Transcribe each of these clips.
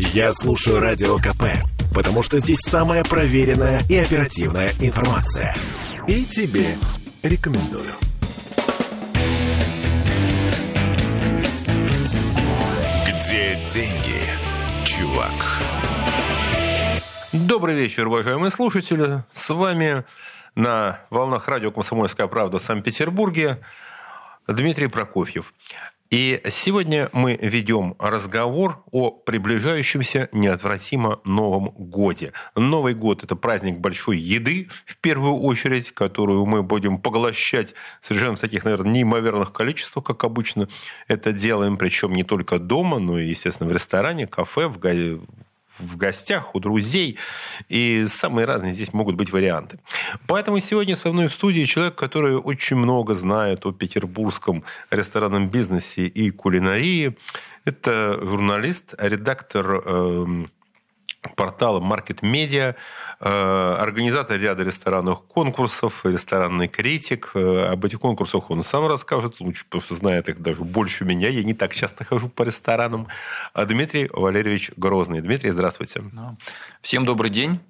Я слушаю Радио КП, потому что здесь самая проверенная и оперативная информация. И тебе рекомендую. Где деньги, чувак? Добрый вечер, уважаемые слушатели. С вами на волнах радио «Комсомольская правда» в Санкт-Петербурге Дмитрий Прокофьев. И сегодня мы ведем разговор о приближающемся неотвратимо Новом Годе. Новый год – это праздник большой еды, в первую очередь, которую мы будем поглощать совершенно в таких, наверное, неимоверных количествах, как обычно это делаем, причем не только дома, но и, естественно, в ресторане, кафе, в в гостях, у друзей. И самые разные здесь могут быть варианты. Поэтому сегодня со мной в студии человек, который очень много знает о петербургском ресторанном бизнесе и кулинарии. Это журналист, редактор э, портала Market Media, э, организатор ряда ресторанных конкурсов, ресторанный критик. Э, об этих конкурсах он сам расскажет, лучше, потому что знает их даже больше меня. Я не так часто хожу по ресторанам. А Дмитрий Валерьевич Грозный. Дмитрий, здравствуйте. Всем добрый день.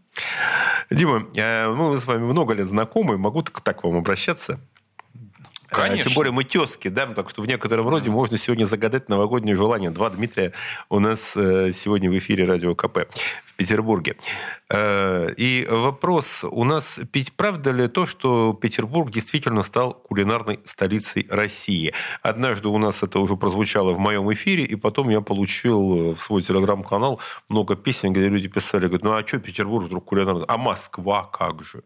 Дима, э, мы с вами много лет знакомы, могу так к вам обращаться? Конечно. Тем более мы тески, да, так что в некотором роде можно сегодня загадать новогоднее желание. Два Дмитрия у нас э, сегодня в эфире Радио КП в Петербурге. Э, и вопрос у нас, правда ли то, что Петербург действительно стал кулинарной столицей России? Однажды у нас это уже прозвучало в моем эфире, и потом я получил в свой телеграм-канал много песен, где люди писали, говорят, ну а что Петербург вдруг кулинарный? А Москва как же?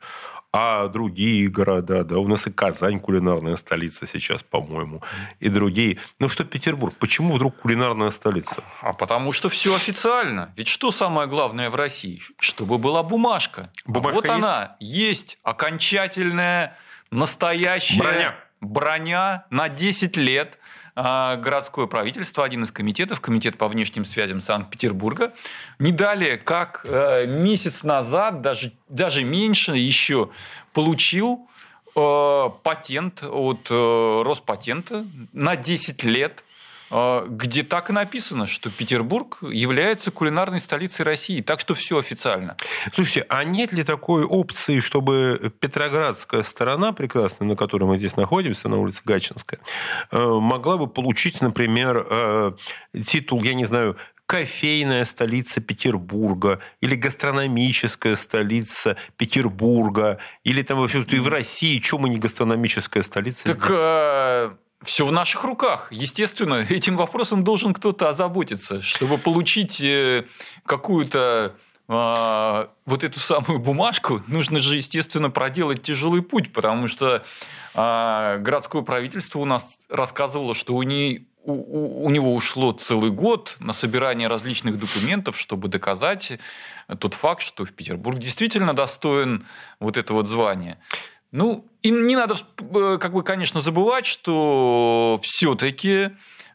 А другие города, да, у нас и Казань кулинарная столица сейчас, по-моему, и другие. Ну что Петербург, почему вдруг кулинарная столица? А потому что все официально. Ведь что самое главное в России? Чтобы была бумажка. бумажка а вот есть? она, есть окончательная, настоящая броня, броня на 10 лет – городское правительство, один из комитетов, комитет по внешним связям Санкт-Петербурга, не далее, как э, месяц назад, даже, даже меньше еще, получил э, патент от э, Роспатента на 10 лет. а, где так и написано, что Петербург является кулинарной столицей России. Так что все официально. Слушайте, а нет ли такой опции, чтобы Петроградская сторона, прекрасная, на которой мы здесь находимся, на улице Гачинская, э, могла бы получить, например, э, титул, я не знаю, кофейная столица Петербурга, или гастрономическая столица Петербурга, или там вообще и в России, чем мы не гастрономическая столица? Так э, все в наших руках. Естественно, этим вопросом должен кто-то озаботиться, чтобы получить э, какую-то э, вот эту самую бумажку, нужно же, естественно, проделать тяжелый путь, потому что э, городское правительство у нас рассказывало, что у, не, у, у него ушло целый год на собирание различных документов, чтобы доказать тот факт, что в Петербург действительно достоин вот это вот звание. Ну, и не надо, э, как бы, конечно, забывать, что все-таки э,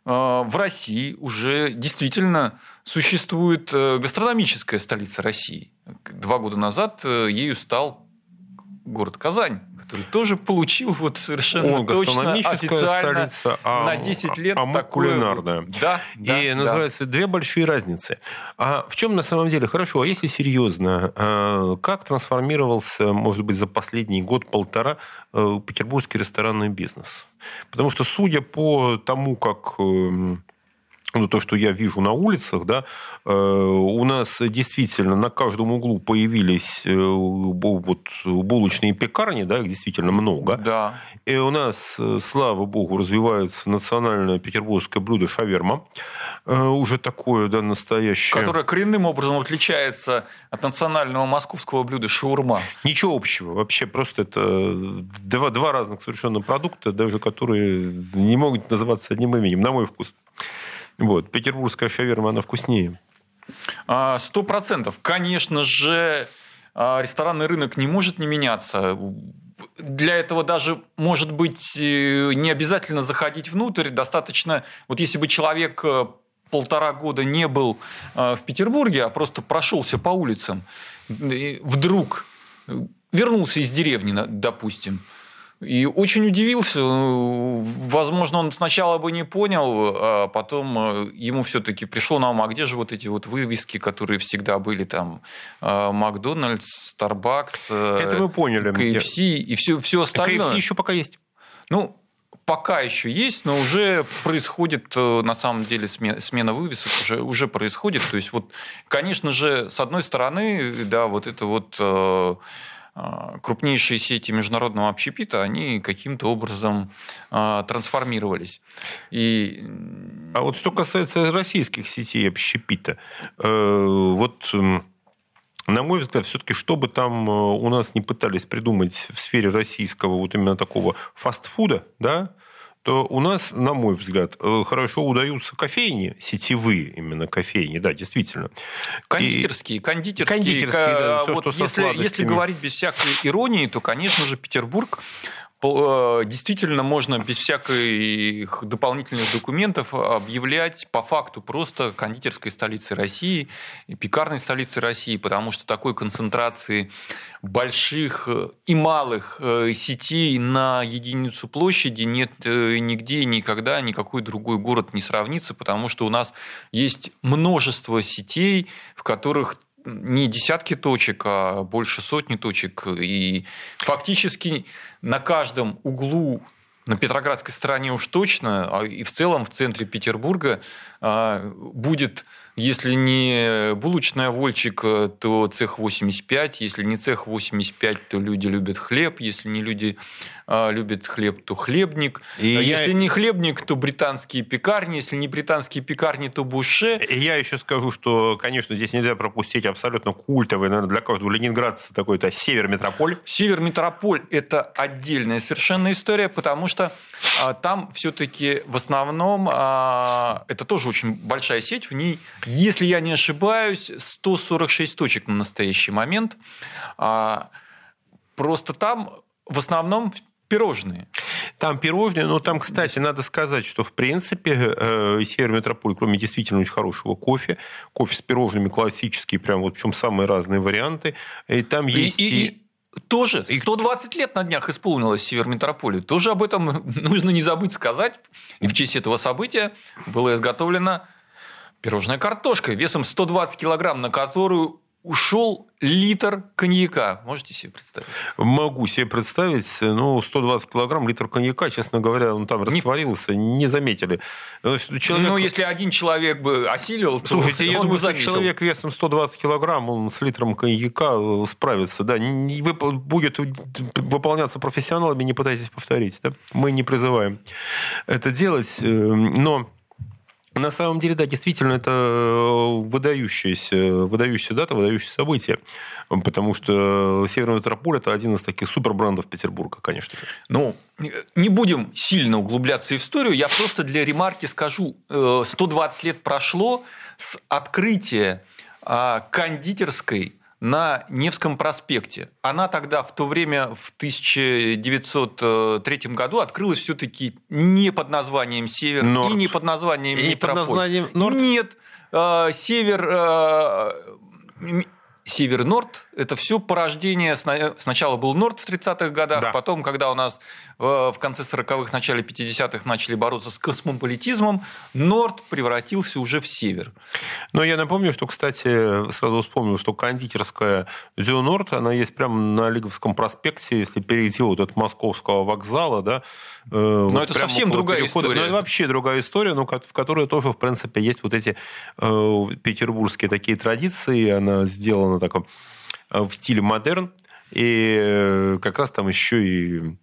в России уже действительно существует э, гастрономическая столица России. Два года назад ею стал город Казань, который тоже получил вот совершенно Он точно официально столица, а, на 10 лет а мы такое... кулинарная. Да, да, И да. называется две большие разницы. А в чем на самом деле? Хорошо, а если серьезно, а как трансформировался, может быть, за последний год-полтора э, петербургский ресторанный бизнес? Потому что, судя по тому, как эм, ну, то, что я вижу на улицах, да, э, у нас действительно на каждом углу появились э, вот булочные пекарни, да, их действительно много. Да. И у нас, э, слава богу, развивается национальное петербургское блюдо шаверма, уже такое, да, настоящее. Которое коренным образом отличается от национального московского блюда шаурма. Ничего общего. Вообще просто это два, два разных совершенно продукта, даже которые не могут называться одним именем, на мой вкус. Вот. Петербургская шаверма, она вкуснее. А, сто процентов. Конечно же, а, ресторанный рынок не может не меняться. Для этого даже, может быть, э, не обязательно заходить внутрь. Достаточно, вот если бы человек э, полтора года не был э, в Петербурге, а просто прошелся по улицам, вдруг вернулся из деревни, допустим, И очень удивился. Возможно, он сначала бы не понял, а потом э, ему все-таки пришло на ум, а где же вот эти вот вывески, которые всегда были там э, Макдональдс, Starbucks, э, Это мы поняли. KFC и все, все остальное. KFC еще пока есть. Ну, пока еще есть, но уже происходит, на самом деле, смена, смена вывесок уже, уже происходит. То есть, вот, конечно же, с одной стороны, да, вот это вот а, крупнейшие сети международного общепита, они каким-то образом а, трансформировались. И... А вот что касается российских сетей общепита, э, вот на мой взгляд, все-таки, что бы там э, у нас не пытались придумать в сфере российского вот именно такого фастфуда, да, то у нас, на мой взгляд, э, хорошо удаются кофейни, сетевые именно кофейни, да, действительно. Кондитерские, кондитерские. Кондитерские, да, все, вот что если, если говорить без всякой иронии, то, конечно же, Петербург действительно можно без всяких дополнительных документов объявлять по факту просто кондитерской столицей России пекарной столицей России, потому что такой концентрации больших и малых э, сетей на единицу площади нет э, нигде никогда, никакой другой город не сравнится, потому что у нас есть множество сетей, в которых не десятки точек, а больше сотни точек. И фактически на каждом углу на Петроградской стороне уж точно, а и в целом в центре Петербурга будет если не булочная Вольчик, то цех 85. Если не цех 85, то люди любят хлеб. Если не люди а, любят хлеб, то хлебник. И а я... Если не хлебник, то британские пекарни. Если не британские пекарни, то буше. И я еще скажу, что, конечно, здесь нельзя пропустить абсолютно культовый, наверное, для каждого ленинградца такой-то Север-Метрополь. Север-Метрополь – это отдельная совершенно история, потому что а, там все-таки в основном а, это тоже очень большая сеть. В ней, если я не ошибаюсь, 146 точек на настоящий момент. А, просто там в основном пирожные. Там пирожные, но там, кстати, надо сказать, что, в принципе, э, Север Метрополь, кроме действительно очень хорошего кофе, кофе с пирожными классический, прям вот в чем самые разные варианты, и там есть... И, и, тоже 120 лет на днях исполнилось Северметрополию. Тоже об этом нужно не забыть сказать. И в честь этого события было изготовлено пирожная картошка весом 120 килограмм, на которую ушел литр коньяка. Можете себе представить? Могу себе представить. Ну, 120 килограмм литр коньяка, честно говоря, он там растворился, не, не заметили. Человек... Ну, если один человек бы осилил, то Слушайте, я он думаю, бы заметил. человек весом 120 килограмм, он с литром коньяка э, справится. Да, не, будет выполняться профессионалами, не пытайтесь повторить. Да? Мы не призываем это делать, э, но на самом деле, да, действительно, это э, выдающаяся, выдающаяся дата, выдающееся событие. Потому что Северный Метрополь – это один из таких супербрендов Петербурга, конечно же. Ну, не будем сильно углубляться в историю. Я просто для ремарки скажу. 120 э, лет прошло с открытия а, кондитерской на Невском проспекте. Она тогда, в то время, в 1903 году, открылась все-таки не под названием «Север» Норд. и не под названием и «Метрополь». под названием «Норд»? Нет. Э, «Север» э, Север-Норд – это все порождение. Сначала был Норд в 30-х годах, да. потом, когда у нас в конце 40-х, начале 50-х начали бороться с космополитизмом, Норд превратился уже в Север. Но я напомню, что, кстати, сразу вспомнил, что кондитерская Зю Норд, она есть прямо на Лиговском проспекте, если перейти вот от московского вокзала, да, э, но вот это совсем другая перехода. история. Ну, это вообще другая история, но в которой тоже, в принципе, есть вот эти э, петербургские такие традиции. Она сделана сделано таком э, в стиле модерн. И э, как раз там еще и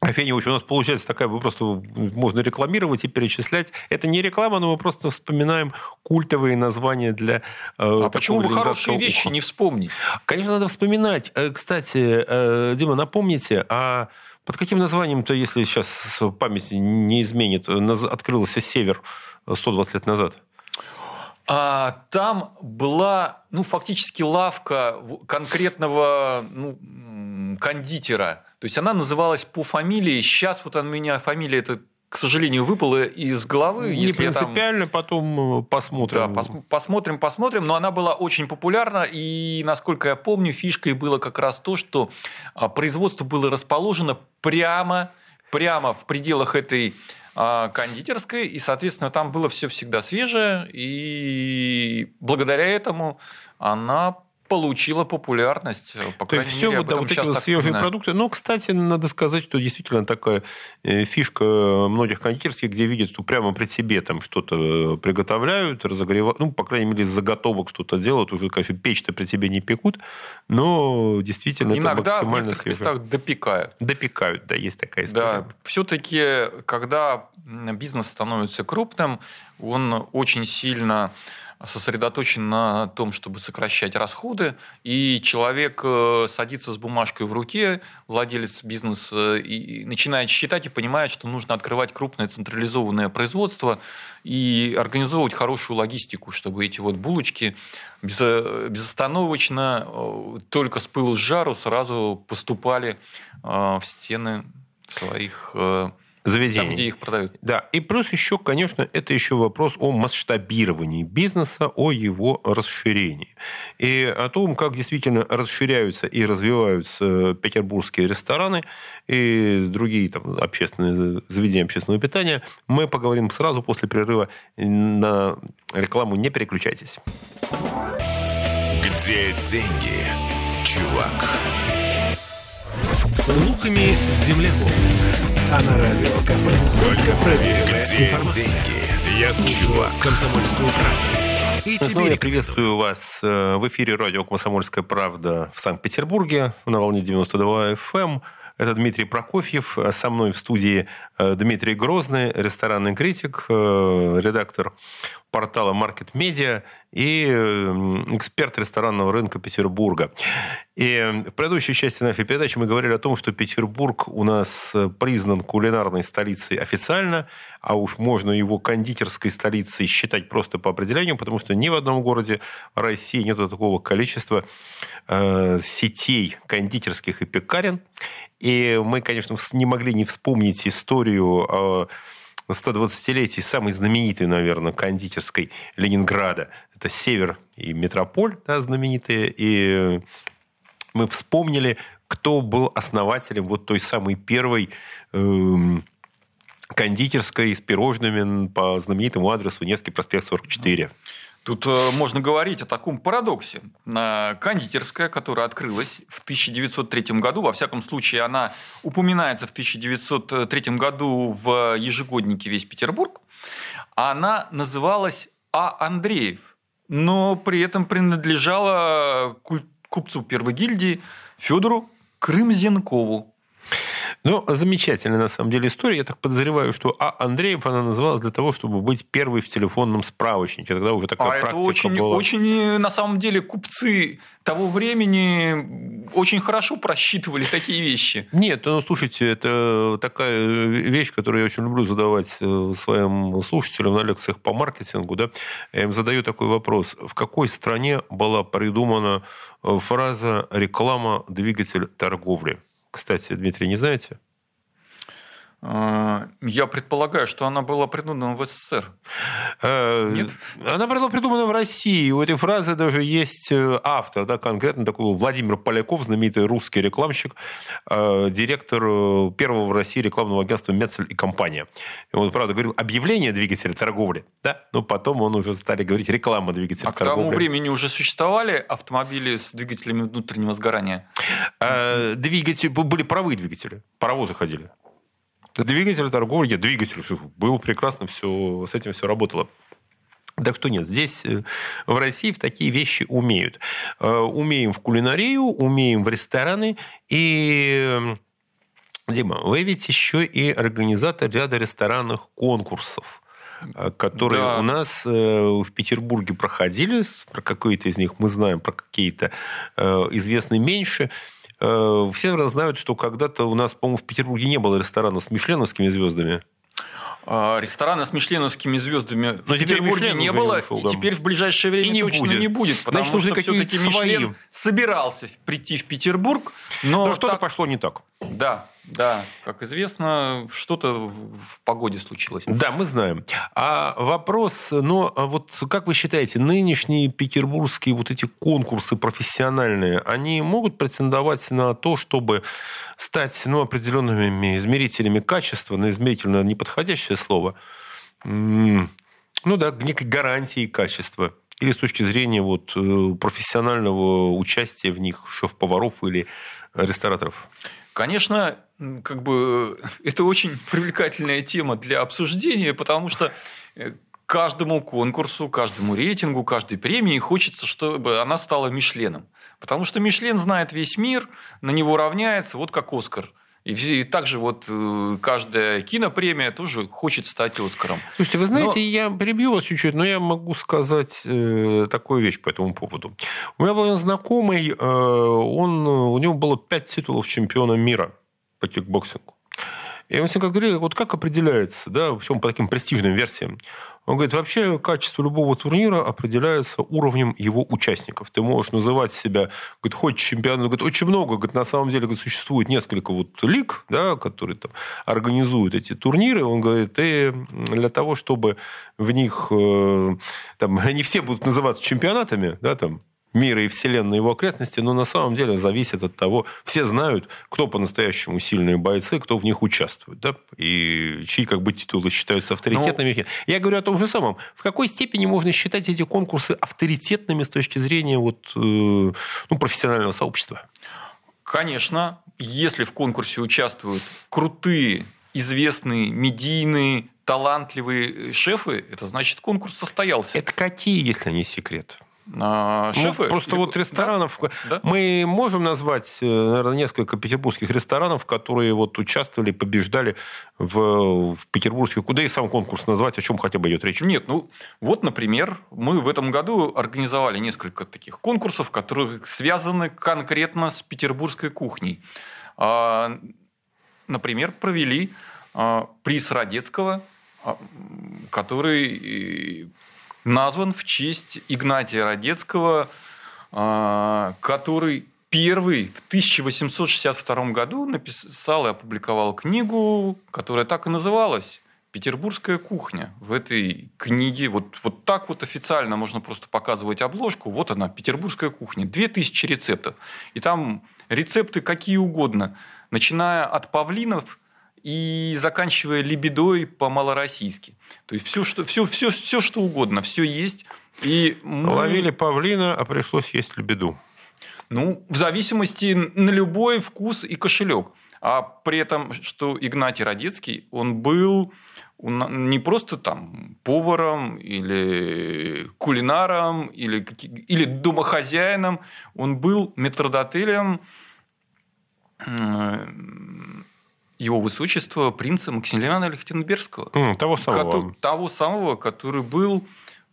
Афеневич, у нас получается такая, вы просто можно рекламировать и перечислять. Это не реклама, но мы просто вспоминаем культовые названия для э, А почему бы хорошие вещи не вспомнить? Конечно, надо вспоминать. Кстати, Дима, напомните, а под каким названием-то, если сейчас память не изменит, открылся «Север» 120 лет назад? А там была, ну, фактически лавка конкретного ну, кондитера. То есть она называлась по фамилии. Сейчас вот у меня фамилия это к сожалению, выпала из головы. Не если я там- принципиально, потом э, посмотрим. Да, пос- посмотрим, посмотрим. Но она была очень популярна, и, насколько я помню, фишкой было как раз то, что а, производство было расположено прямо, прямо в пределах этой кондитерской, и, соответственно, там было все всегда свежее, и благодаря этому она получила популярность. По То есть все мере, вот, да, свежие продукты. Но, кстати, надо сказать, что действительно такая э, фишка многих кондитерских, где видят, что прямо при себе там что-то э, приготовляют, разогревают, ну, по крайней мере, из заготовок что-то делают. Уже, конечно, печь-то при тебе не пекут, но действительно это Иногда в максимально свежее. местах допекают. Допекают, да, есть такая история. Да, все-таки, когда бизнес становится крупным, он очень сильно сосредоточен на том, чтобы сокращать расходы, и человек э, садится с бумажкой в руке, владелец бизнеса, и начинает считать и понимает, что нужно открывать крупное централизованное производство и организовывать хорошую логистику, чтобы эти вот булочки без- безостановочно, э, только с пылу с жару сразу поступали э, в стены своих э, Заведений. там, где их продают. Да, и плюс еще, конечно, это еще вопрос о масштабировании бизнеса, о его расширении. И о том, как действительно расширяются и развиваются петербургские рестораны и другие там, общественные заведения общественного питания, мы поговорим сразу после перерыва на рекламу. Не переключайтесь. Где деньги, чувак? Слухами земля полнится. А на радио КП только проверенная Где информация. деньги, я чувак? Комсомольскую правду. И тебе я приветствую вас э, в эфире радио «Комсомольская правда» в Санкт-Петербурге на волне 92 FM. Это Дмитрий Прокофьев. А Со мной в студии э, Дмитрий Грозный, ресторанный критик, э, редактор портала Market Media и э, эксперт ресторанного рынка Петербурга. И в предыдущей части нашей передачи мы говорили о том, что Петербург у нас э, признан кулинарной столицей официально, а уж можно его кондитерской столицей считать просто по определению, потому что ни в одном городе России нет такого количества э, сетей кондитерских и пекарен. И мы, конечно, не могли не вспомнить историю о 120-летии самой знаменитой, наверное, кондитерской Ленинграда. Это Север и Метрополь, да, знаменитые. И мы вспомнили, кто был основателем вот той самой первой эм, кондитерской с пирожными по знаменитому адресу Невский проспект 44. Тут э, можно говорить о таком парадоксе. Э, Кондитерская, которая открылась в 1903 году, во всяком случае, она упоминается в 1903 году в ежегоднике «Весь Петербург», она называлась А. Андреев, но при этом принадлежала купцу первой гильдии Федору Крымзенкову. Ну, замечательная, на самом деле, история. Я так подозреваю, что А. Андреев она называлась для того, чтобы быть первой в телефонном справочнике. Тогда уже такая А это практика очень, была. очень, э, на самом деле, купцы того времени очень хорошо просчитывали такие вещи. Нет, ну слушайте, это такая вещь, которую я очень люблю задавать э, своим слушателям на лекциях по маркетингу. Да? Я им задаю такой вопрос. В какой стране была придумана э, фраза «реклама – двигатель торговли»? Кстати, Дмитрий, не знаете? Я предполагаю, что она была придумана в СССР. Э, Нет? Она была придумана в России. У этой фразы даже есть э, автор, да, конкретно такой Владимир Поляков, знаменитый русский рекламщик, э, директор первого в России рекламного агентства «Мецель и компания». И он, правда, говорил объявление двигателя торговли, да, но потом он уже стали говорить реклама двигателя А к тому торговли. времени уже существовали автомобили с двигателями внутреннего сгорания. Двигатель, были паровые двигатели, паровозы ходили. Двигатель торговли, нет, двигатель был прекрасно, все, с этим все работало. Так что нет, здесь э, в России в такие вещи умеют. Э, Умеем в кулинарию, умеем в рестораны. И, э, Дима, вы ведь еще и организатор ряда ресторанных конкурсов э, которые Да. у нас в Петербурге проходили. Про какие-то из них мы знаем, про какие-то известны меньше. Э, Все наверное, знают, что когда-то у нас, по-моему, в Петербурге не было ресторана с мишленовскими звездами. А, Ресторана с мишленовскими звездами в Но теперь Петербурге не было, ушел, и да. теперь в ближайшее время И не точно будет. не будет, потому Значит, что все-таки. Мишлен собирался прийти в Петербург, но Но что-то так- пошло не так. Да, Да, как известно, что-то в погоде случилось. Да, мы знаем. А вопрос, но а вот как вы считаете, нынешние петербургские вот эти конкурсы профессиональные, они могут претендовать на то, чтобы стать ну, определенными измерителями качества, на измерительно неподходящее слово, ну да, некой гарантией качества? Или с точки зрения вот, э, профессионального участия в них шеф-поваров или рестораторов? Конечно, как бы это очень привлекательная тема для обсуждения, потому что э, каждому конкурсу, каждому рейтингу, каждой премии хочется, чтобы она стала Мишленом. Потому что Мишлен знает весь мир, на него равняется, вот как Оскар – и, и также вот э, каждая кинопремия тоже хочет стать Оскаром. Слушайте, вы знаете, но... я перебью вас чуть-чуть, но я могу сказать э, такую вещь по этому поводу. У меня был знакомый, э, он, у него было пять титулов чемпиона мира по кикбоксингу. И он всегда говорил, вот как определяется, да, в чем по таким престижным версиям. Он говорит, вообще качество любого турнира определяется уровнем его участников. Ты можешь называть себя, говорит, хоть чемпионом, говорит, очень много, говорит, на самом деле говорит, существует несколько вот лиг, да, которые там организуют эти турниры. Он говорит, и для того, чтобы в них, э, там, они все будут называться чемпионатами, да, там, мира и Вселенной его окрестности, но на самом деле зависит от того, все знают, кто по-настоящему сильные бойцы, кто в них участвует, да, и чьи как бы титулы считаются авторитетными. Но... Ну, Я говорю о том же самом. В какой степени можно считать эти конкурсы авторитетными с точки зрения вот, э, ну, профессионального сообщества? Конечно, если в конкурсе участвуют крутые, известные, медийные, талантливые шефы, это значит конкурс состоялся. Это какие, если не секрет? А, ну, шефы? Ну, просто вот ресторанов... Да? Мы можем назвать, э, наверное, несколько петербургских ресторанов, которые вот участвовали, побеждали в, в петербургских... Куда и сам конкурс назвать, о чем хотя бы идет речь? Нет, ну вот, например, мы в этом году организовали несколько таких конкурсов, которые связаны конкретно с петербургской кухней. А, например, провели а, приз Радецкого, который назван в честь Игнатия Радецкого, а, который первый в 1862 году написал и опубликовал книгу, которая так и называлась «Петербургская кухня». В этой книге, вот, вот так вот официально можно просто показывать обложку, вот она, «Петербургская кухня», 2000 рецептов. И там рецепты какие угодно, начиная от павлинов – и заканчивая лебедой по-малороссийски. То есть все, что, все, все, все, что угодно, все есть. И мы... Ловили павлина, а пришлось есть лебеду. Ну, в зависимости на любой вкус и кошелек. А при этом, что Игнатий Радецкий, он был не просто там поваром или кулинаром или, или домохозяином, он был метродотелем его высочество принца Максимилиана Лихтенбергского. Mm, того самого. Ко- того самого, который был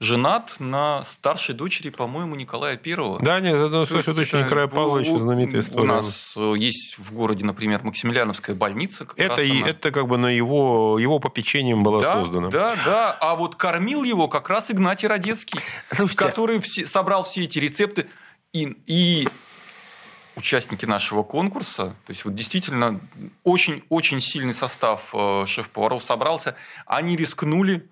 женат на старшей дочери, по-моему, Николая Первого. Да, нет, это старшая дочь Николая Павловича, знаменитая история. У нас э, есть в городе, например, Максимилиановская больница. Это, и, она... это как бы на его, его попечением была да, создана. Да, да. А вот кормил его как раз Игнатий Радецкий, Слушайте, который все, собрал все эти рецепты. И, и участники нашего конкурса, то есть вот действительно очень-очень сильный состав э, шеф-поваров собрался, они рискнули,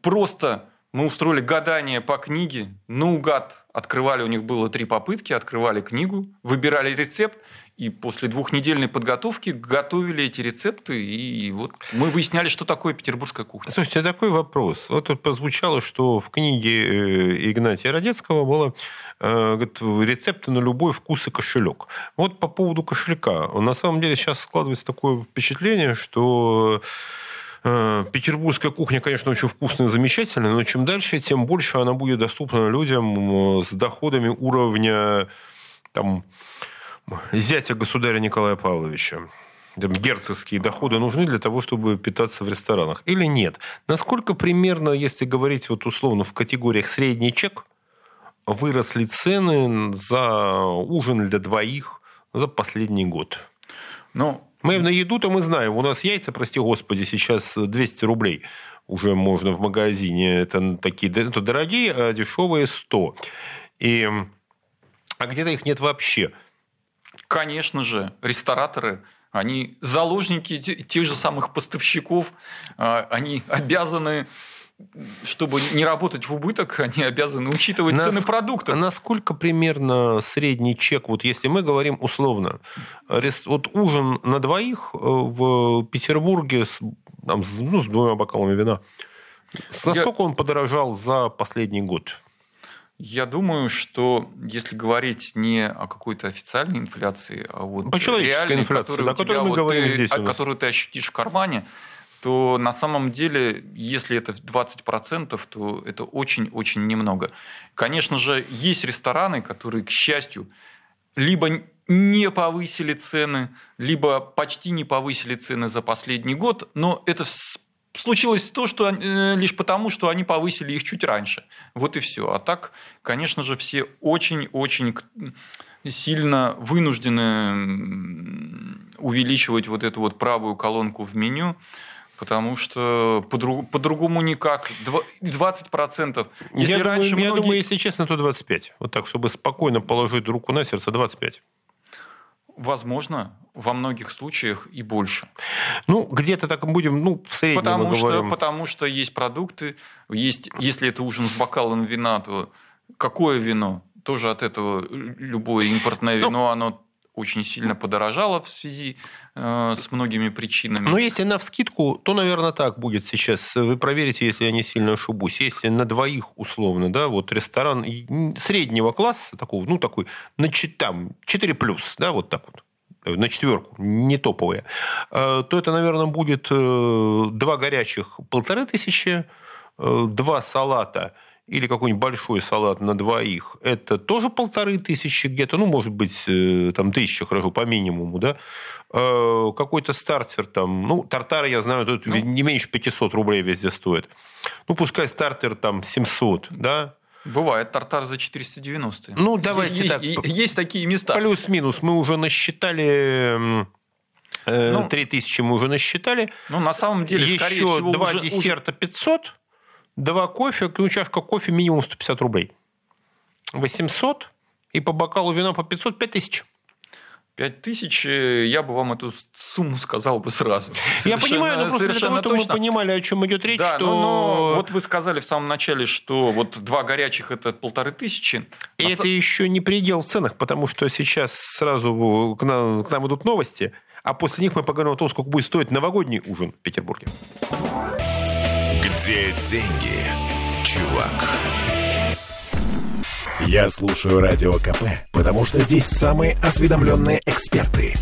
просто мы устроили гадание по книге, наугад открывали, у них было три попытки, открывали книгу, выбирали рецепт, и после двухнедельной подготовки готовили эти рецепты, и вот мы выясняли, что такое петербургская кухня. Слушайте, а такой вопрос. Вот тут прозвучало, что в книге э, Игнатия Родецкого было э, говорит, рецепты на любой вкус и кошелек. Вот по поводу кошелька. На самом деле сейчас складывается такое впечатление, что э, Петербургская кухня, конечно, очень вкусная и замечательная, но чем дальше, тем больше она будет доступна людям с доходами уровня там, зятя государя Николая Павловича герцогские доходы нужны для того, чтобы питаться в ресторанах? Или нет? Насколько примерно, если говорить вот условно в категориях средний чек, выросли цены за ужин для двоих за последний год? Ну, мы на еду-то мы знаем. У нас яйца, прости господи, сейчас 200 рублей уже можно в магазине. Это такие это дорогие, а дешевые 100. И, а где-то их нет вообще. Конечно же, рестораторы, они заложники тех же самых поставщиков, а, они обязаны чтобы не работать в убыток, они обязаны учитывать Нас, цены продуктов. Насколько примерно средний чек, вот если мы говорим условно, вот ужин на двоих э, в Петербурге с, там, ну, с двумя бокалами вина, насколько Я... он подорожал за последний год? Я думаю, что если говорить не о какой-то официальной инфляции, а вот реальной, инфляции, которую, да, мы вот говорим ты, здесь которую ты ощутишь в кармане, то на самом деле, если это 20%, то это очень-очень немного. Конечно же, есть рестораны, которые, к счастью, либо не повысили цены, либо почти не повысили цены за последний год, но это случилось то, что э, лишь потому, что они повысили их чуть раньше. Вот и все. А так, конечно же, все очень-очень сильно вынуждены увеличивать вот эту вот правую колонку в меню потому что по-другому никак. 20%. Если я, раньше думаю, многие... я думаю, если честно, то 25. Вот так, чтобы спокойно положить руку на сердце, 25. Возможно, во многих случаях и больше. Ну, где-то так будем, ну, в среднем потому мы что, говорим. Потому что есть продукты, есть, если это ужин с бокалом вина, то какое вино? Тоже от этого любое импортное ну, вино, оно очень сильно подорожало в связи э, с многими причинами. Но если на вскидку, то, наверное, так будет сейчас. Вы проверите, если я не сильно ошибусь. Если на двоих условно, да, вот ресторан среднего класса, такого, ну, такой, на, там, 4 плюс, да, вот так вот, э, на четверку, не топовые, э, то это, наверное, будет э, два горячих полторы тысячи, два салата – или какой-нибудь большой салат на двоих, это тоже полторы тысячи где-то, ну, может быть, э, там тысяча, хорошо, по минимуму, да. Э, какой-то стартер там, ну, тартары, я знаю, тут ну, не меньше 500 рублей везде стоит. Ну, пускай стартер там 700, да, Бывает тартар за 490. Ну, давайте есть, так. Есть такие места. Плюс-минус. Мы уже насчитали... Э, ну, 3000 мы уже насчитали. Ну, на самом деле, Еще всего, два уже, десерта 500 два кофе, ну, чашка кофе минимум 150 рублей. 800 и по бокалу вина по 500, 5000. 5 тысяч, э, я бы вам эту сумму сказал бы сразу. Я понимаю, но просто для того, чтобы мы понимали, о чем идет речь, да, что... Но, но, вот вы сказали в самом начале, что вот два горячих – это полторы тысячи. И а это с... еще не предел в ценах, потому что сейчас сразу к нам, к нам идут новости, а после них мы поговорим о том, сколько будет стоить новогодний ужин в Петербурге. Где деньги, чувак? Я слушаю Радио КП, потому что здесь самые осведомленные эксперты.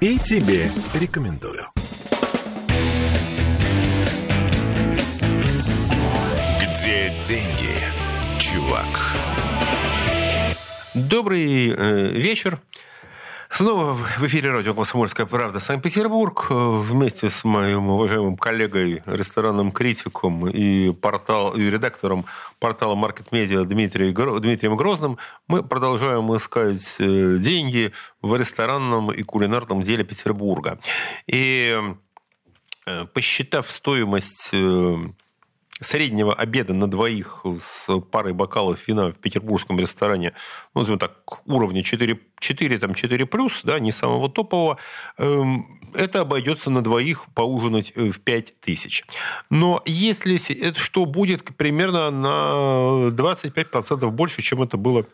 И тебе рекомендую. Где деньги, чувак? Добрый э, вечер. Снова в эфире радио «Комсомольская правда» Санкт-Петербург. Вместе с моим уважаемым коллегой, ресторанным критиком и, портал, и редактором портала Market Media Дмитрием, Дмитрием Грозным мы продолжаем искать э, деньги в ресторанном и кулинарном деле Петербурга. И э, посчитав стоимость э, среднего обеда на двоих с парой бокалов вина в петербургском ресторане, ну, назовем так, уровня 4, 4, там, 4 плюс, да, не самого топового, эм, это обойдется на двоих поужинать э, в 5 тысяч. Но если это что будет примерно на 25% больше, чем это было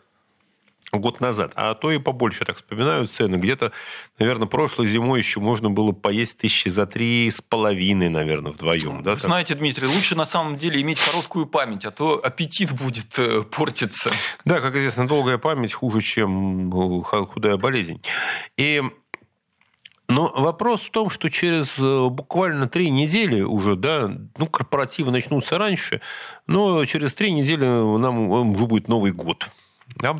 год назад, а то и побольше, так вспоминаю цены. Где-то, наверное, прошлой зимой еще можно было поесть тысячи за три с половиной, наверное, вдвоем. Да, знаете, Дмитрий, лучше на самом деле иметь короткую память, а то аппетит будет э, портиться. Да, как известно, долгая память хуже, чем э, худая болезнь. И но вопрос в том, что через э, буквально три недели уже, да, ну, корпоративы начнутся раньше, но через три недели нам уже будет Новый год. Да?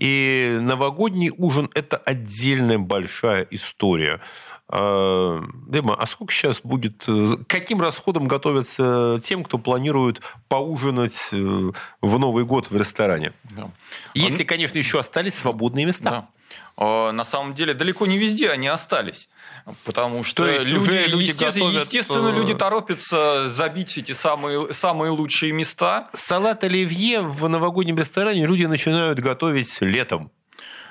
И новогодний ужин – это отдельная большая история. А, Дема, а сколько сейчас будет... Э, каким расходом готовятся тем, кто планирует поужинать э, в Новый год в ресторане? Да. Если, конечно, еще остались свободные места. Да. А, на самом деле далеко не везде они остались. Потому что люди, люди естественно, готовят... естественно, э, люди торопятся забить эти самые, самые лучшие места. Салат оливье в новогоднем ресторане люди начинают готовить летом.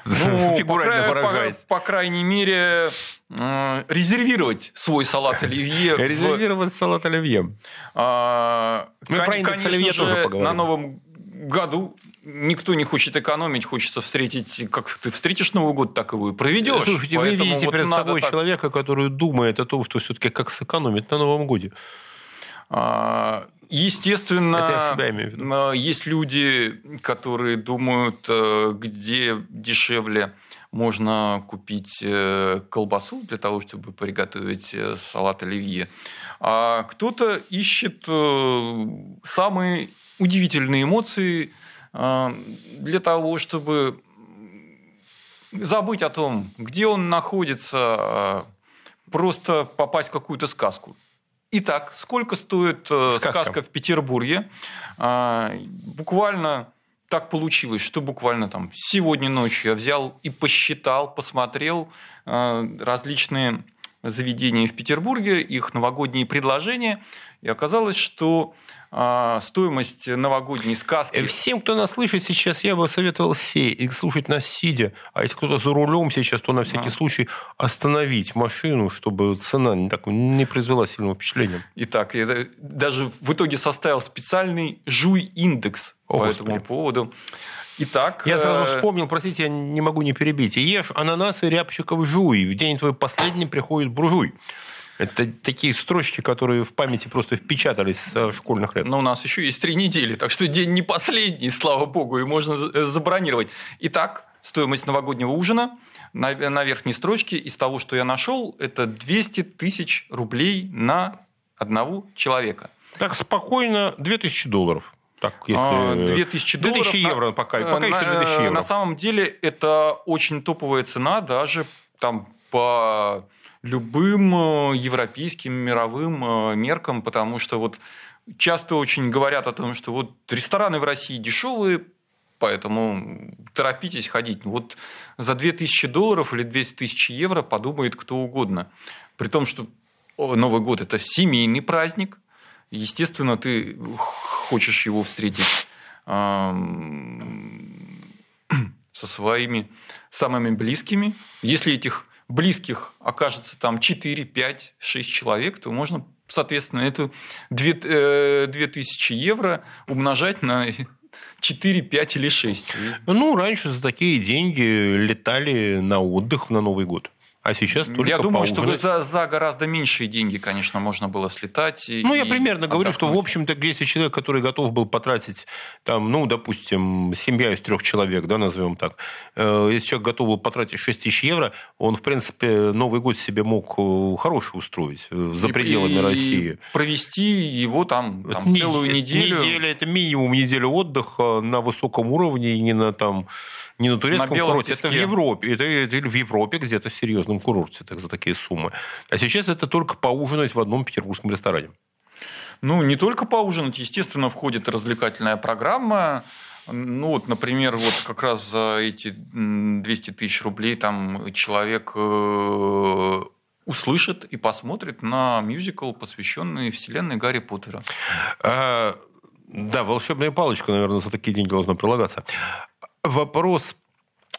Ну, Фигурально по, выражаясь. по, по крайней мере, э, резервировать свой салат оливье. Резервировать салат оливье. А, Мы про индекс оливье же, тоже поговорим. На Новом году никто не хочет экономить, хочется встретить, как ты встретишь Новый год, так его и проведешь. Слушайте, вы Поэтому видите вот перед собой так. человека, который думает о том, что все-таки как сэкономить на Новом годе. А, Естественно, а, есть люди, которые думают, э, где дешевле можно купить э, колбасу для того, чтобы приготовить э, салат оливье. А кто-то ищет самые удивительные эмоции для того, чтобы забыть о том, где он находится, э, просто попасть в какую-то сказку. Итак, сколько стоит э, Сказка. сказка. в Петербурге? А, буквально так получилось, что буквально там сегодня ночью я взял и посчитал, посмотрел э, различные заведения в Петербурге, их новогодние предложения, и оказалось, что а, стоимость новогодней сказки... Э, Всем, кто нас слышит сейчас, я бы советовал сесть и слушать нас сидя. А если кто-то за рулем сейчас, то на всякий Ага. случай остановить машину, чтобы цена не, так, не произвела сильного впечатления. Итак, я да- даже в итоге составил специальный жуй-индекс по Господи. этому поводу. Итак, Я сразу э, вспомнил, простите, я не могу не перебить. Ешь ананасы рябчиков жуй. В день твой последний приходит буржуй. Это такие строчки, которые в памяти просто впечатались со школьных лет. Но у нас еще есть три недели, так что день не последний, слава богу, и можно э, забронировать. Итак, стоимость новогоднего ужина на, на верхней строчке из того, что я нашел, это 200 тысяч рублей на одного человека. Так спокойно 2000 долларов. Так, если... А, 2000 долларов. 2000 на- евро пока. э, Пока еще на- 2000 евро. На самом деле это очень топовая цена даже там по любым э, европейским, мировым э, меркам, потому что вот часто очень говорят о том, что вот рестораны в России дешевые, поэтому торопитесь ходить. Вот за 2000 долларов или 200 тысяч евро подумает кто угодно. При том, что Новый год – это семейный праздник, Естественно, ты хочешь его встретить со своими самыми близкими. Если этих близких окажется там 4, 5, 6 человек, то можно, соответственно, эту 2, э, 2000 евро умножать на 4, 5 или 6. Ну, раньше за такие деньги летали на отдых на Новый год. А сейчас только Я думаю, что за, за гораздо меньшие деньги, конечно, можно было слетать. и- Ну, я и примерно говорю, что, в отдохнуть. общем-то, если человек, который готов был потратить, там, ну, допустим, семья из трех человек, да, назовем так, э, если человек готов был потратить 6 тысяч евро, он, в принципе, Новый год себе мог э, хороший устроить э, за И- пределами и России. Провести его там, там Вот целую нед- неделю. Неделя – это минимум неделя отдыха на высоком уровне, не на, там, не на турецком белом курорте. Это в. Европе. Это, это в Европе где-то в серьезном курорте так, за такие суммы. А сейчас это только поужинать в одном петербургском ресторане. Ну, не только поужинать, естественно, входит развлекательная программа. Ну, вот, например, вот как раз за эти м, 200 тысяч рублей там человек э, услышит и посмотрит на мюзикл, посвященный вселенной Гарри Поттера. А, да, волшебная палочка, наверное, за такие деньги должна прилагаться. Вопрос...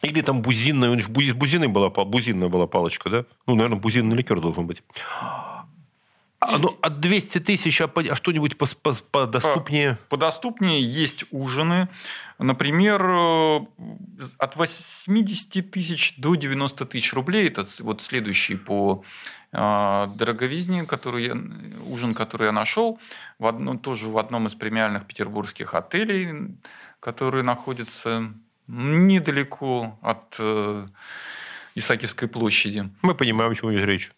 Или там бузинная, у них бузи- бузины была, бузинная была палочка, да? Ну, наверное, бузинный ликер должен быть. А, ну, от 200 тысяч, а, по- а что-нибудь пос- пос- подоступнее? Подоступнее есть ужины. Например, э, от 80 тысяч до 90 тысяч рублей. Это вот следующий по э, дороговизне, который я, ужин, который я нашел. В одном, тоже в одном из премиальных петербургских отелей, который находится недалеко от э, Исаакиевской площади. Мы понимаем, о чем идет речь.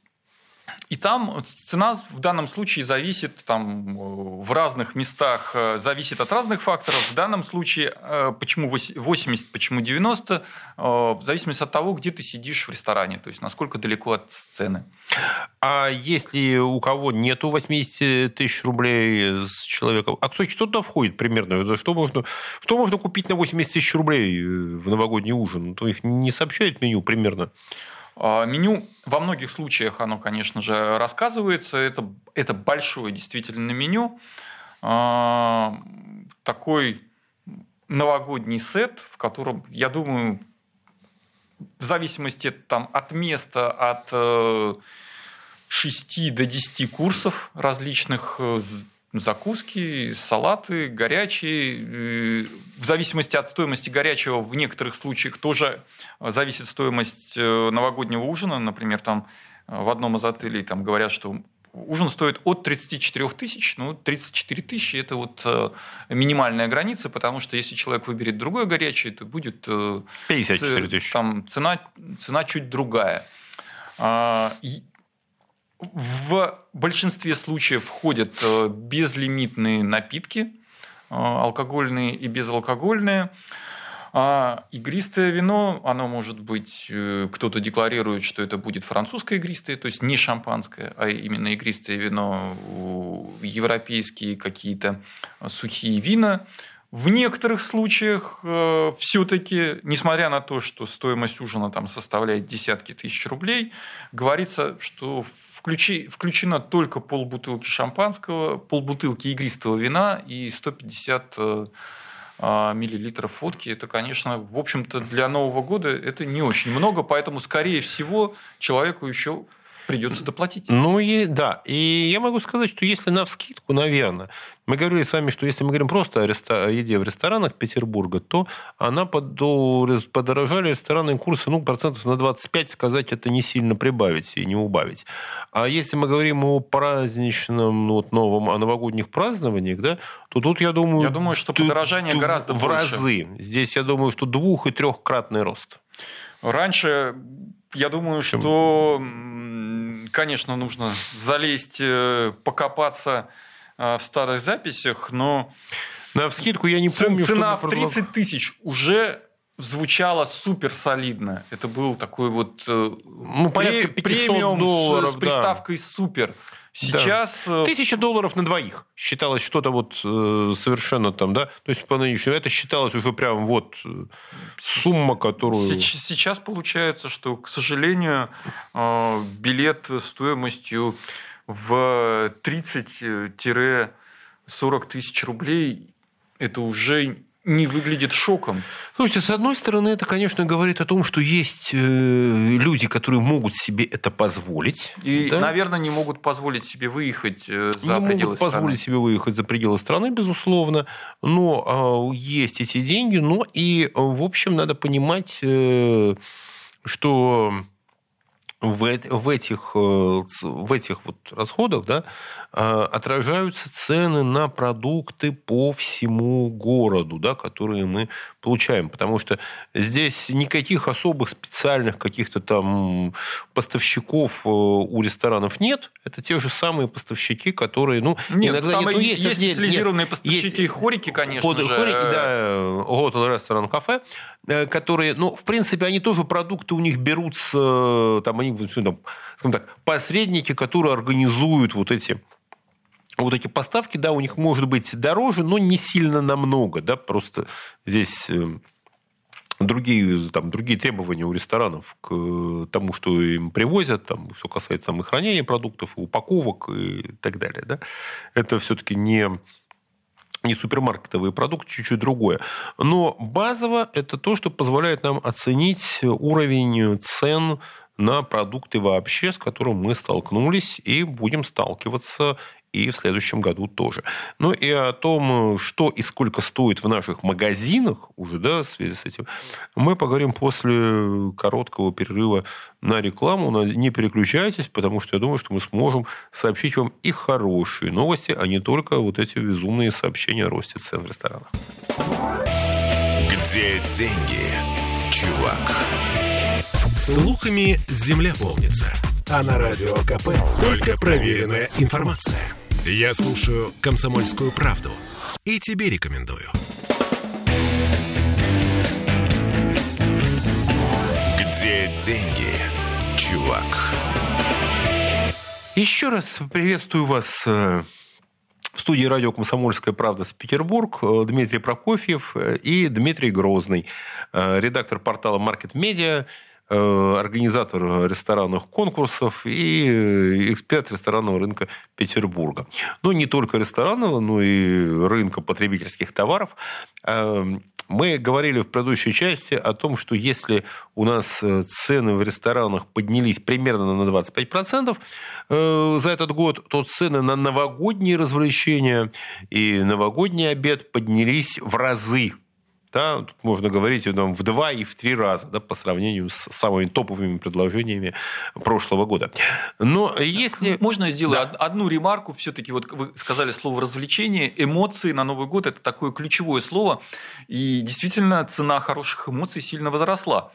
И там цена в данном случае зависит там, в разных местах, э, зависит от разных факторов. В данном случае, э, почему вось- 80, почему 90, э, в зависимости от того, где ты сидишь в ресторане, то есть насколько далеко от сцены. А если у кого нету 80 тысяч рублей с человеком, а кстати, что туда входит примерно? Что можно, что можно купить на 80 тысяч рублей в новогодний ужин? То их не сообщает меню примерно. А, Меню во многих случаях, оно, конечно же, рассказывается. Это, это большое действительно меню. А, Такой новогодний сет, в котором, я думаю, в зависимости там, от места, от э, 6 до 10 курсов различных э, закуски, салаты, горячие. Э, в зависимости от стоимости горячего в некоторых случаях тоже зависит стоимость э, новогоднего ужина. Например, там в одном из отелей там говорят, что ужин стоит от 34 тысяч. Ну, 34 тысячи – это вот минимальная граница, потому что если человек выберет другое горячее, то будет 54 тысячи. Там цена, цена чуть другая. В большинстве случаев входят э, безлимитные напитки, э, алкогольные и безалкогольные. А игристое вино, оно может быть, э, кто-то декларирует, что это будет французское игристое, то есть не шампанское, а именно игристое вино, европейские какие-то сухие вина. В некоторых случаях э, все-таки, несмотря на то, что стоимость ужина там составляет десятки тысяч рублей, говорится, что включи, включено только полбутылки шампанского, полбутылки игристого вина и 150 э, а, миллилитров водки. Это, конечно, в общем-то, для Нового года это не очень много, поэтому, скорее всего, человеку еще придется доплатить. Ну и да. И я могу сказать, что если на вскидку, наверное, мы говорили с вами, что если мы говорим просто о, еде в ресторанах Петербурга, то она под... подорожали ресторанные курсы, ну, процентов на 25, сказать, это не сильно прибавить и не убавить. А если мы говорим о праздничном, ну, вот, новом, о новогодних празднованиях, да, то тут, я думаю... Я думаю, что подорожание гораздо в больше. разы. Здесь, я думаю, что двух- и трехкратный рост. Раньше, я думаю, что конечно, нужно залезть, э, покопаться э, в старых записях, но... На вскидку я не помню, Цена в 30 тысяч уже звучало супер солидно. Это был такой вот э, ну, порядка 500 премиум долларов, с, с приставкой да. супер. Сейчас... Да. Э, Тысяча долларов на двоих считалось что-то вот э, совершенно там, да? То есть по нынешнему это считалось уже прям вот э, сумма, которую... Сейчас получается, что, к сожалению, э, билет стоимостью в 30-40 тысяч рублей это уже не выглядит шоком. Слушайте, с одной стороны, это, конечно, говорит о том, что есть э, люди, которые могут себе это позволить. И, да? наверное, не могут позволить себе выехать э, за не пределы могут страны. позволить себе выехать за пределы страны, безусловно. Но э, есть эти деньги. Но и, в общем, надо понимать, э, что в, в, этих, э, в этих вот расходах да, э, отражаются цены на продукты по всему городу, да, которые мы получаем. Потому что здесь никаких особых специальных каких-то там поставщиков э, у ресторанов нет. Это те же самые поставщики, которые... Ну, нет, иногда там нет, ну, есть, есть специализированные нет, поставщики, есть, хорики, конечно под, же. Хорики, да, готель, ресторан, кафе, которые, ну, в принципе, они тоже продукты у них берутся, там, они скажем так, посредники, которые организуют вот эти вот эти поставки, да, у них может быть дороже, но не сильно намного, да, просто здесь э, другие, там, другие требования у ресторанов к тому, что им привозят, там, все касается там, и хранения продуктов, и упаковок и так далее. Да? Это все-таки не, не супермаркетовые продукты, чуть-чуть другое. Но базово это то, что позволяет нам оценить уровень цен на продукты вообще, с которым мы столкнулись и будем сталкиваться и в следующем году тоже. Ну и о том, что и сколько стоит в наших магазинах уже, да, в связи с этим, мы поговорим после короткого перерыва на рекламу. Не переключайтесь, потому что я думаю, что мы сможем сообщить вам и хорошие новости, а не только вот эти безумные сообщения о росте цен в ресторанах. Где деньги, чувак? Слухами земля полнится. А на радио КП только проверенная информация. Я слушаю «Комсомольскую правду» и тебе рекомендую. Где деньги, чувак? Еще раз приветствую вас э, в студии радио «Комсомольская правда» с Петербург э, Дмитрий Прокофьев э, и Дмитрий Грозный, редактор портала «Маркет Медиа», организатор ресторанных конкурсов и э, эксперт ресторанного рынка Петербурга. Ну, не только ресторанного, но и рынка потребительских товаров. Эм, Мы говорили в предыдущей части о том, что если у нас э, цены в ресторанах поднялись примерно на 25% э, за этот год, то цены на новогодние развлечения и новогодний обед поднялись в разы. Да, тут можно говорить там, в два и в три раза да, по сравнению с самыми топовыми предложениями прошлого года. Но если... Можно я сделаю да. одну ремарку? Все-таки вот вы сказали слово развлечение. Эмоции на Новый год – это такое ключевое слово. И действительно цена хороших эмоций сильно возросла.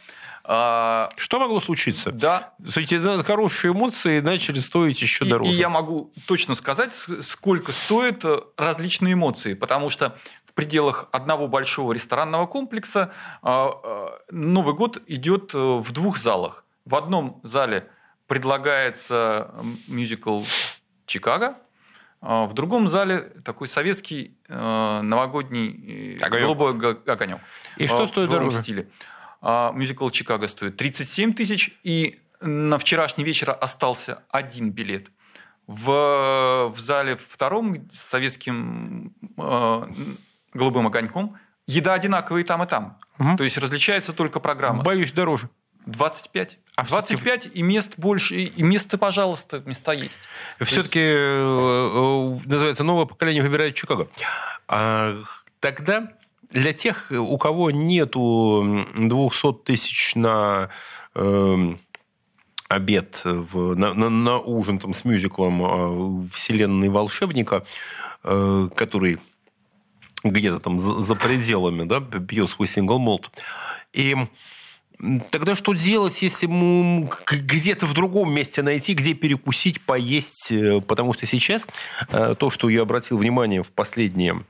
А, Что могло случиться? Да. Эти хорошие эмоции начали стоить еще и, дороже. И я могу точно сказать, сколько стоят различные эмоции, потому что пределах одного большого ресторанного комплекса а, а, Новый год идет э, в двух залах. В одном зале предлагается мюзикл «Чикаго», а в другом зале такой советский э, новогодний э, огонек. голубой огонек. И что стоит дороже? стиле. Мюзикл «Чикаго» стоит 37 тысяч, и на вчерашний вечер остался один билет. В, в зале втором с советским голубым огоньком. Еда одинаковая и там, и там. Угу. То есть различается только программа. Боюсь, дороже. 25. А 25 и мест больше, и место, пожалуйста, места есть. Все-таки есть... Э, э, называется новое поколение выбирает Чикаго. А, тогда для тех, у кого нету 200 тысяч на э, обед, в, на, на, на ужин там, с мюзиклом э, «Вселенной волшебника», э, который где-то там за, за пределами, да, свой сингл молт. И Тогда что делать, если где-то в другом месте найти, где перекусить, поесть? Э, потому что сейчас э, то, что я обратил внимание в последние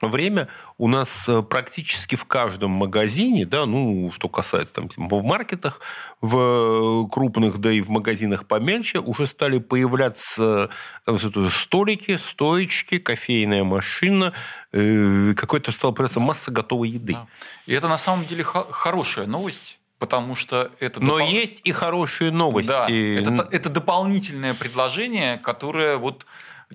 время у нас э, практически в каждом магазине, да, ну, что касается там, в маркетах, в э, крупных, да и в магазинах помельче, уже стали появляться там, столики, стоечки, кофейная машина, э, какой-то стала появляться масса готовой еды. Да. И это на самом деле хорошая новость. Потому что это... Но допол... есть и хорошие новости. Да, это, это дополнительное предложение, которое вот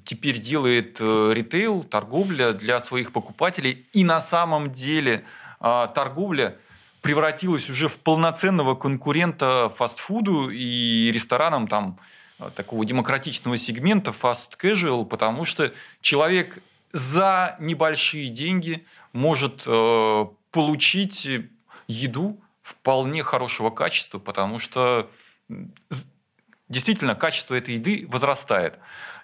теперь делает э, ритейл, торговля для своих покупателей. И на самом деле а, торговля превратилась уже в полноценного конкурента фастфуду и ресторанам там а, такого демократичного сегмента fast casual, потому что человек за небольшие деньги может э, получить еду вполне хорошего качества, потому что действительно качество этой еды возрастает.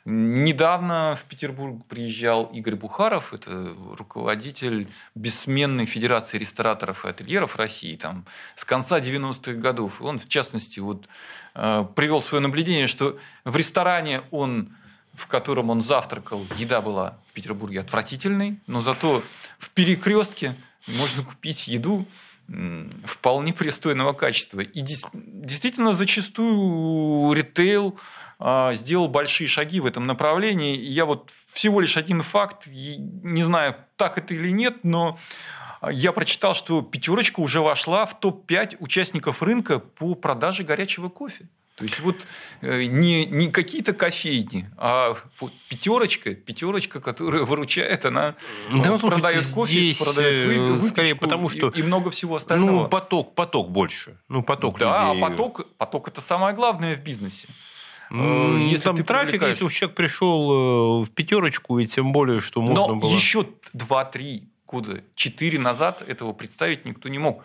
Недавно в Петербург приезжал Игорь Бухаров, это руководитель бессменной Федерации рестораторов и ательеров России там, с конца 90-х годов. Он, в частности, вот, э, привел свое наблюдение, что в ресторане он в котором он завтракал, еда была в Петербурге отвратительной, но зато в перекрестке можно купить еду вполне пристойного качества. И действительно зачастую ритейл а, сделал большие шаги в этом направлении. я вот всего лишь один факт, не знаю, так это или нет, но я прочитал, что пятерочка уже вошла в топ-5 участников рынка по продаже горячего кофе. То есть вот э, не, не какие-то кофейни, а вот пятерочка, пятерочка, которая выручает, она да, продает кофе, здесь, продает э, выпечку скорее потому что и, и много всего остального. Ну поток, поток больше, ну поток. Да, людей. а поток, поток это самое главное в бизнесе. Э, если там трафик, привлекаешь... если уж человек пришел в пятерочку, и тем более, что можно Но было... еще 2-3 года, 4 назад этого представить никто не мог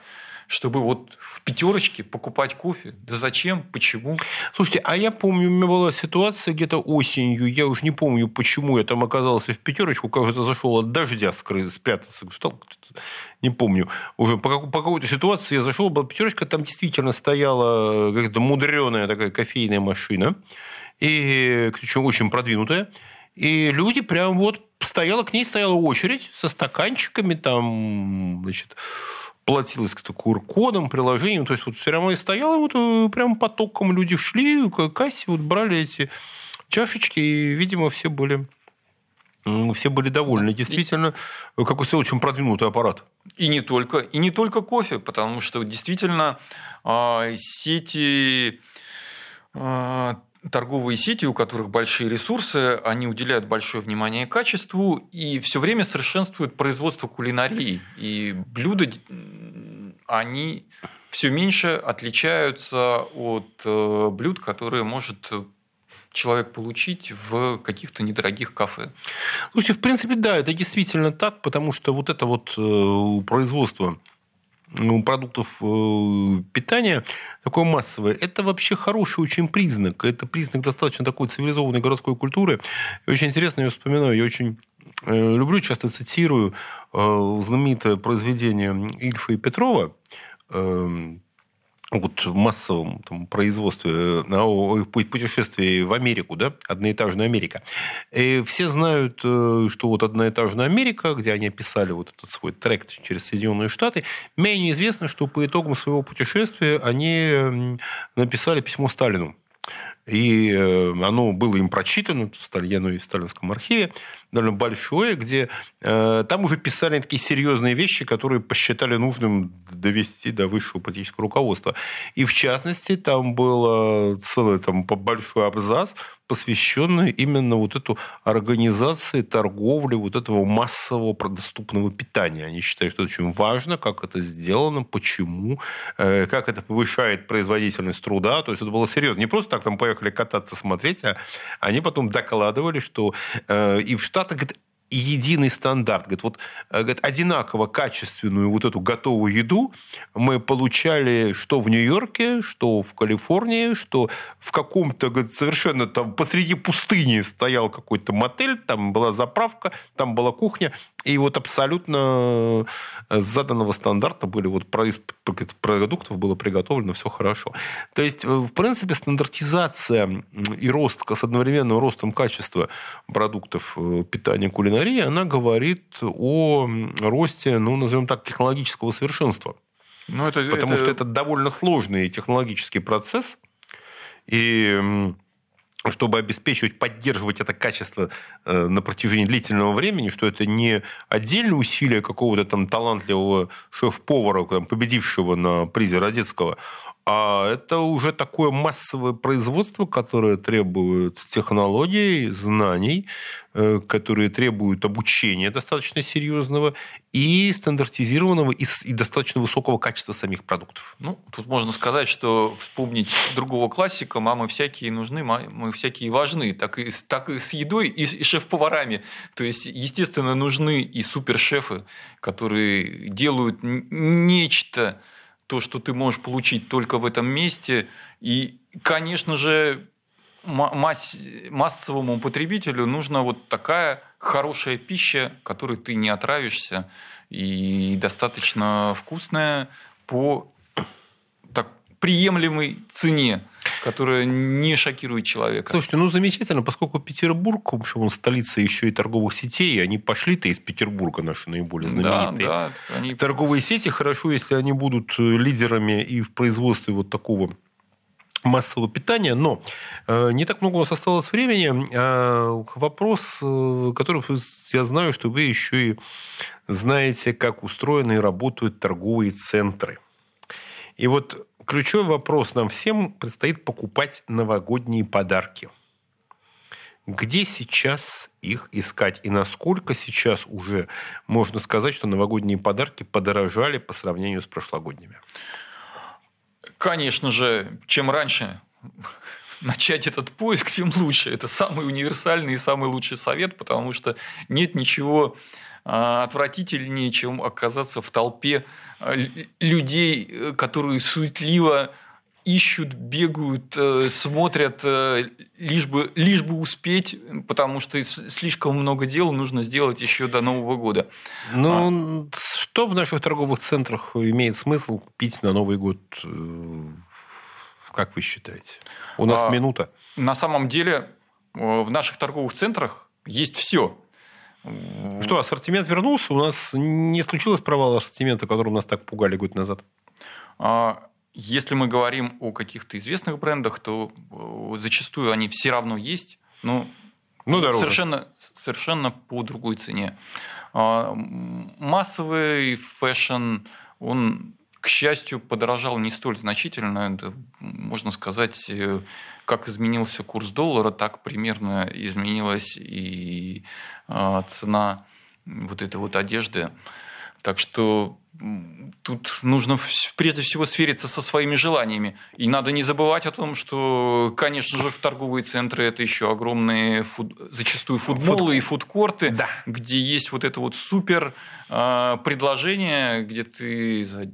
чтобы вот в пятерочке покупать кофе. Да зачем? Почему? Слушайте, а я помню, у меня была ситуация где-то осенью, я уже не помню, почему я там оказался в пятерочку, кажется, зашел от дождя скры... спрятаться. Что? Не помню. Уже по, по какой-то ситуации я зашел, была пятерочка, там действительно стояла какая-то мудреная такая кофейная машина, и причем очень продвинутая. И люди прям вот стояла, к ней стояла очередь со стаканчиками, там, значит, платилось как-то QR-кодом, приложением. То есть вот все равно и стояло, вот э, прям потоком люди шли, к кассе вот брали эти чашечки, и, видимо, все были все были довольны. Действительно, как вы сказали, очень продвинутый аппарат. И не только, и не только кофе, потому что действительно а, сети а, торговые сети, у которых большие ресурсы, они уделяют большое внимание качеству и все время совершенствуют производство кулинарии. И блюда, они все меньше отличаются от э, блюд, которые может человек получить в каких-то недорогих кафе. Слушайте, в принципе, да, это действительно так, потому что вот это вот э, производство продуктов э, питания такое массовое, это вообще хороший очень признак. Это признак достаточно такой цивилизованной городской культуры. И очень интересно, я вспоминаю, я очень э, люблю, часто цитирую знаменитое произведение Ильфа и Петрова эм, вот в массовом там, производстве э, на путешествии в Америку, да, одноэтажная Америка. И все знают, э, что вот одноэтажная Америка, где они описали вот этот свой трек через Соединенные Штаты, менее известно, что по итогам своего путешествия они написали письмо Сталину. И э, оно было им прочитано в Стальяну в Сталинском архиве, довольно большое, где э, там уже писали такие серьезные вещи, которые посчитали нужным довести до высшего политического руководства. И в частности, там был целый там, большой абзац, посвященный именно вот эту организации торговли вот этого массового доступного питания. Они считают, что это очень важно, как это сделано, почему, э, как это повышает производительность труда. То есть это было серьезно. Не просто так там поехали кататься, смотреть, а они потом докладывали, что э, и в Штатах говорит, единый стандарт. Говорит, вот э, говорит, одинаково качественную вот эту готовую еду мы получали что в Нью-Йорке, что в Калифорнии, что в каком-то говорит, совершенно там посреди пустыни стоял какой-то мотель, там была заправка, там была кухня, и вот абсолютно э, заданного стандарта были вот продуктов было приготовлено все хорошо. То есть, э, в принципе, стандартизация и рост с одновременным ростом качества продуктов питания кулинарии, она говорит о росте, ну, назовем так, технологического совершенства. Ну, это, Потому это... что это довольно сложный технологический процесс. И чтобы обеспечивать, поддерживать это качество э, на протяжении длительного времени, что это не отдельное усилие какого-то там талантливого шеф-повара, победившего на призе Родецкого, а это уже такое массовое производство, которое требует технологий, знаний, э, которые требуют обучения достаточно серьезного и стандартизированного и, достаточно высокого качества самих продуктов. Ну, тут можно сказать, что вспомнить другого классика, мамы всякие нужны, мамы всякие важны, так и, так и с едой, и, и шеф-поварами. То есть, естественно, нужны и супершефы, которые делают нечто, то, что ты можешь получить только в этом месте. И, конечно же, масс, массовому потребителю нужна вот такая хорошая пища, которой ты не отравишься, и достаточно вкусная по так, приемлемой цене которая не шокирует человека. Слушайте, ну замечательно, поскольку Петербург, в общем, он столица еще и торговых сетей, они пошли-то из Петербурга, наши наиболее знаменитые. Да, да, они... Торговые сети хорошо, если они будут э, лидерами и в производстве вот такого массового питания, но э, не так много у нас осталось времени. Э, вопрос, э, который я знаю, что вы еще и знаете, как устроены и работают торговые центры. И вот ключевой вопрос нам всем предстоит покупать новогодние подарки. Где сейчас их искать и насколько сейчас уже можно сказать, что новогодние подарки подорожали по сравнению с прошлогодними? Конечно же, чем раньше начать этот поиск, тем лучше. Это самый универсальный и самый лучший совет, потому что нет ничего а, отвратительнее, чем оказаться в толпе людей, э, которые суетливо ищут, бегают, э, смотрят, э, лишь бы, лишь бы успеть, потому что слишком много дел нужно сделать еще до Нового года. Ну, а... что в наших торговых центрах имеет смысл купить на Новый год? Как вы считаете? У нас а, минута. На самом деле в наших торговых центрах есть все. Что, ассортимент вернулся? У нас не случилось провала ассортимента, которым нас так пугали год назад? А, если мы говорим о каких-то известных брендах, то э, зачастую они все равно есть, но ну, совершенно, совершенно по другой цене. А, массовый fashion, он к счастью, подорожал не столь значительно. Это, можно сказать, э, как изменился курс доллара, так примерно изменилась и а, цена вот этой вот одежды. Так что тут нужно прежде всего свериться со своими желаниями. И надо не забывать о том, что, конечно же, в торговые центры это еще огромные, фуд... зачастую футболы Фуд... и фудкорты, да. где есть вот это вот супер э, предложение, где ты за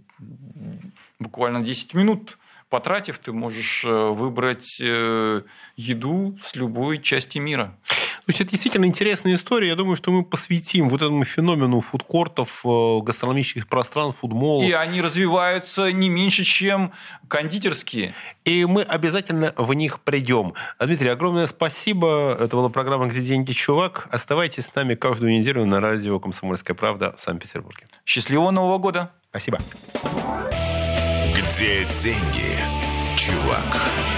буквально 10 минут потратив, ты можешь э, выбрать э, еду с любой части мира. То есть это действительно интересная история. Я думаю, что мы посвятим вот этому феномену фудкортов, э, гастрономических пространств, фудмолов. И они развиваются не меньше, чем кондитерские. И мы обязательно в них придем. Дмитрий, огромное спасибо. Это была программа «Где деньги, чувак?». Оставайтесь с нами каждую неделю на радио «Комсомольская правда» в Санкт-Петербурге. Счастливого Нового года! Спасибо. Где деньги, чувак?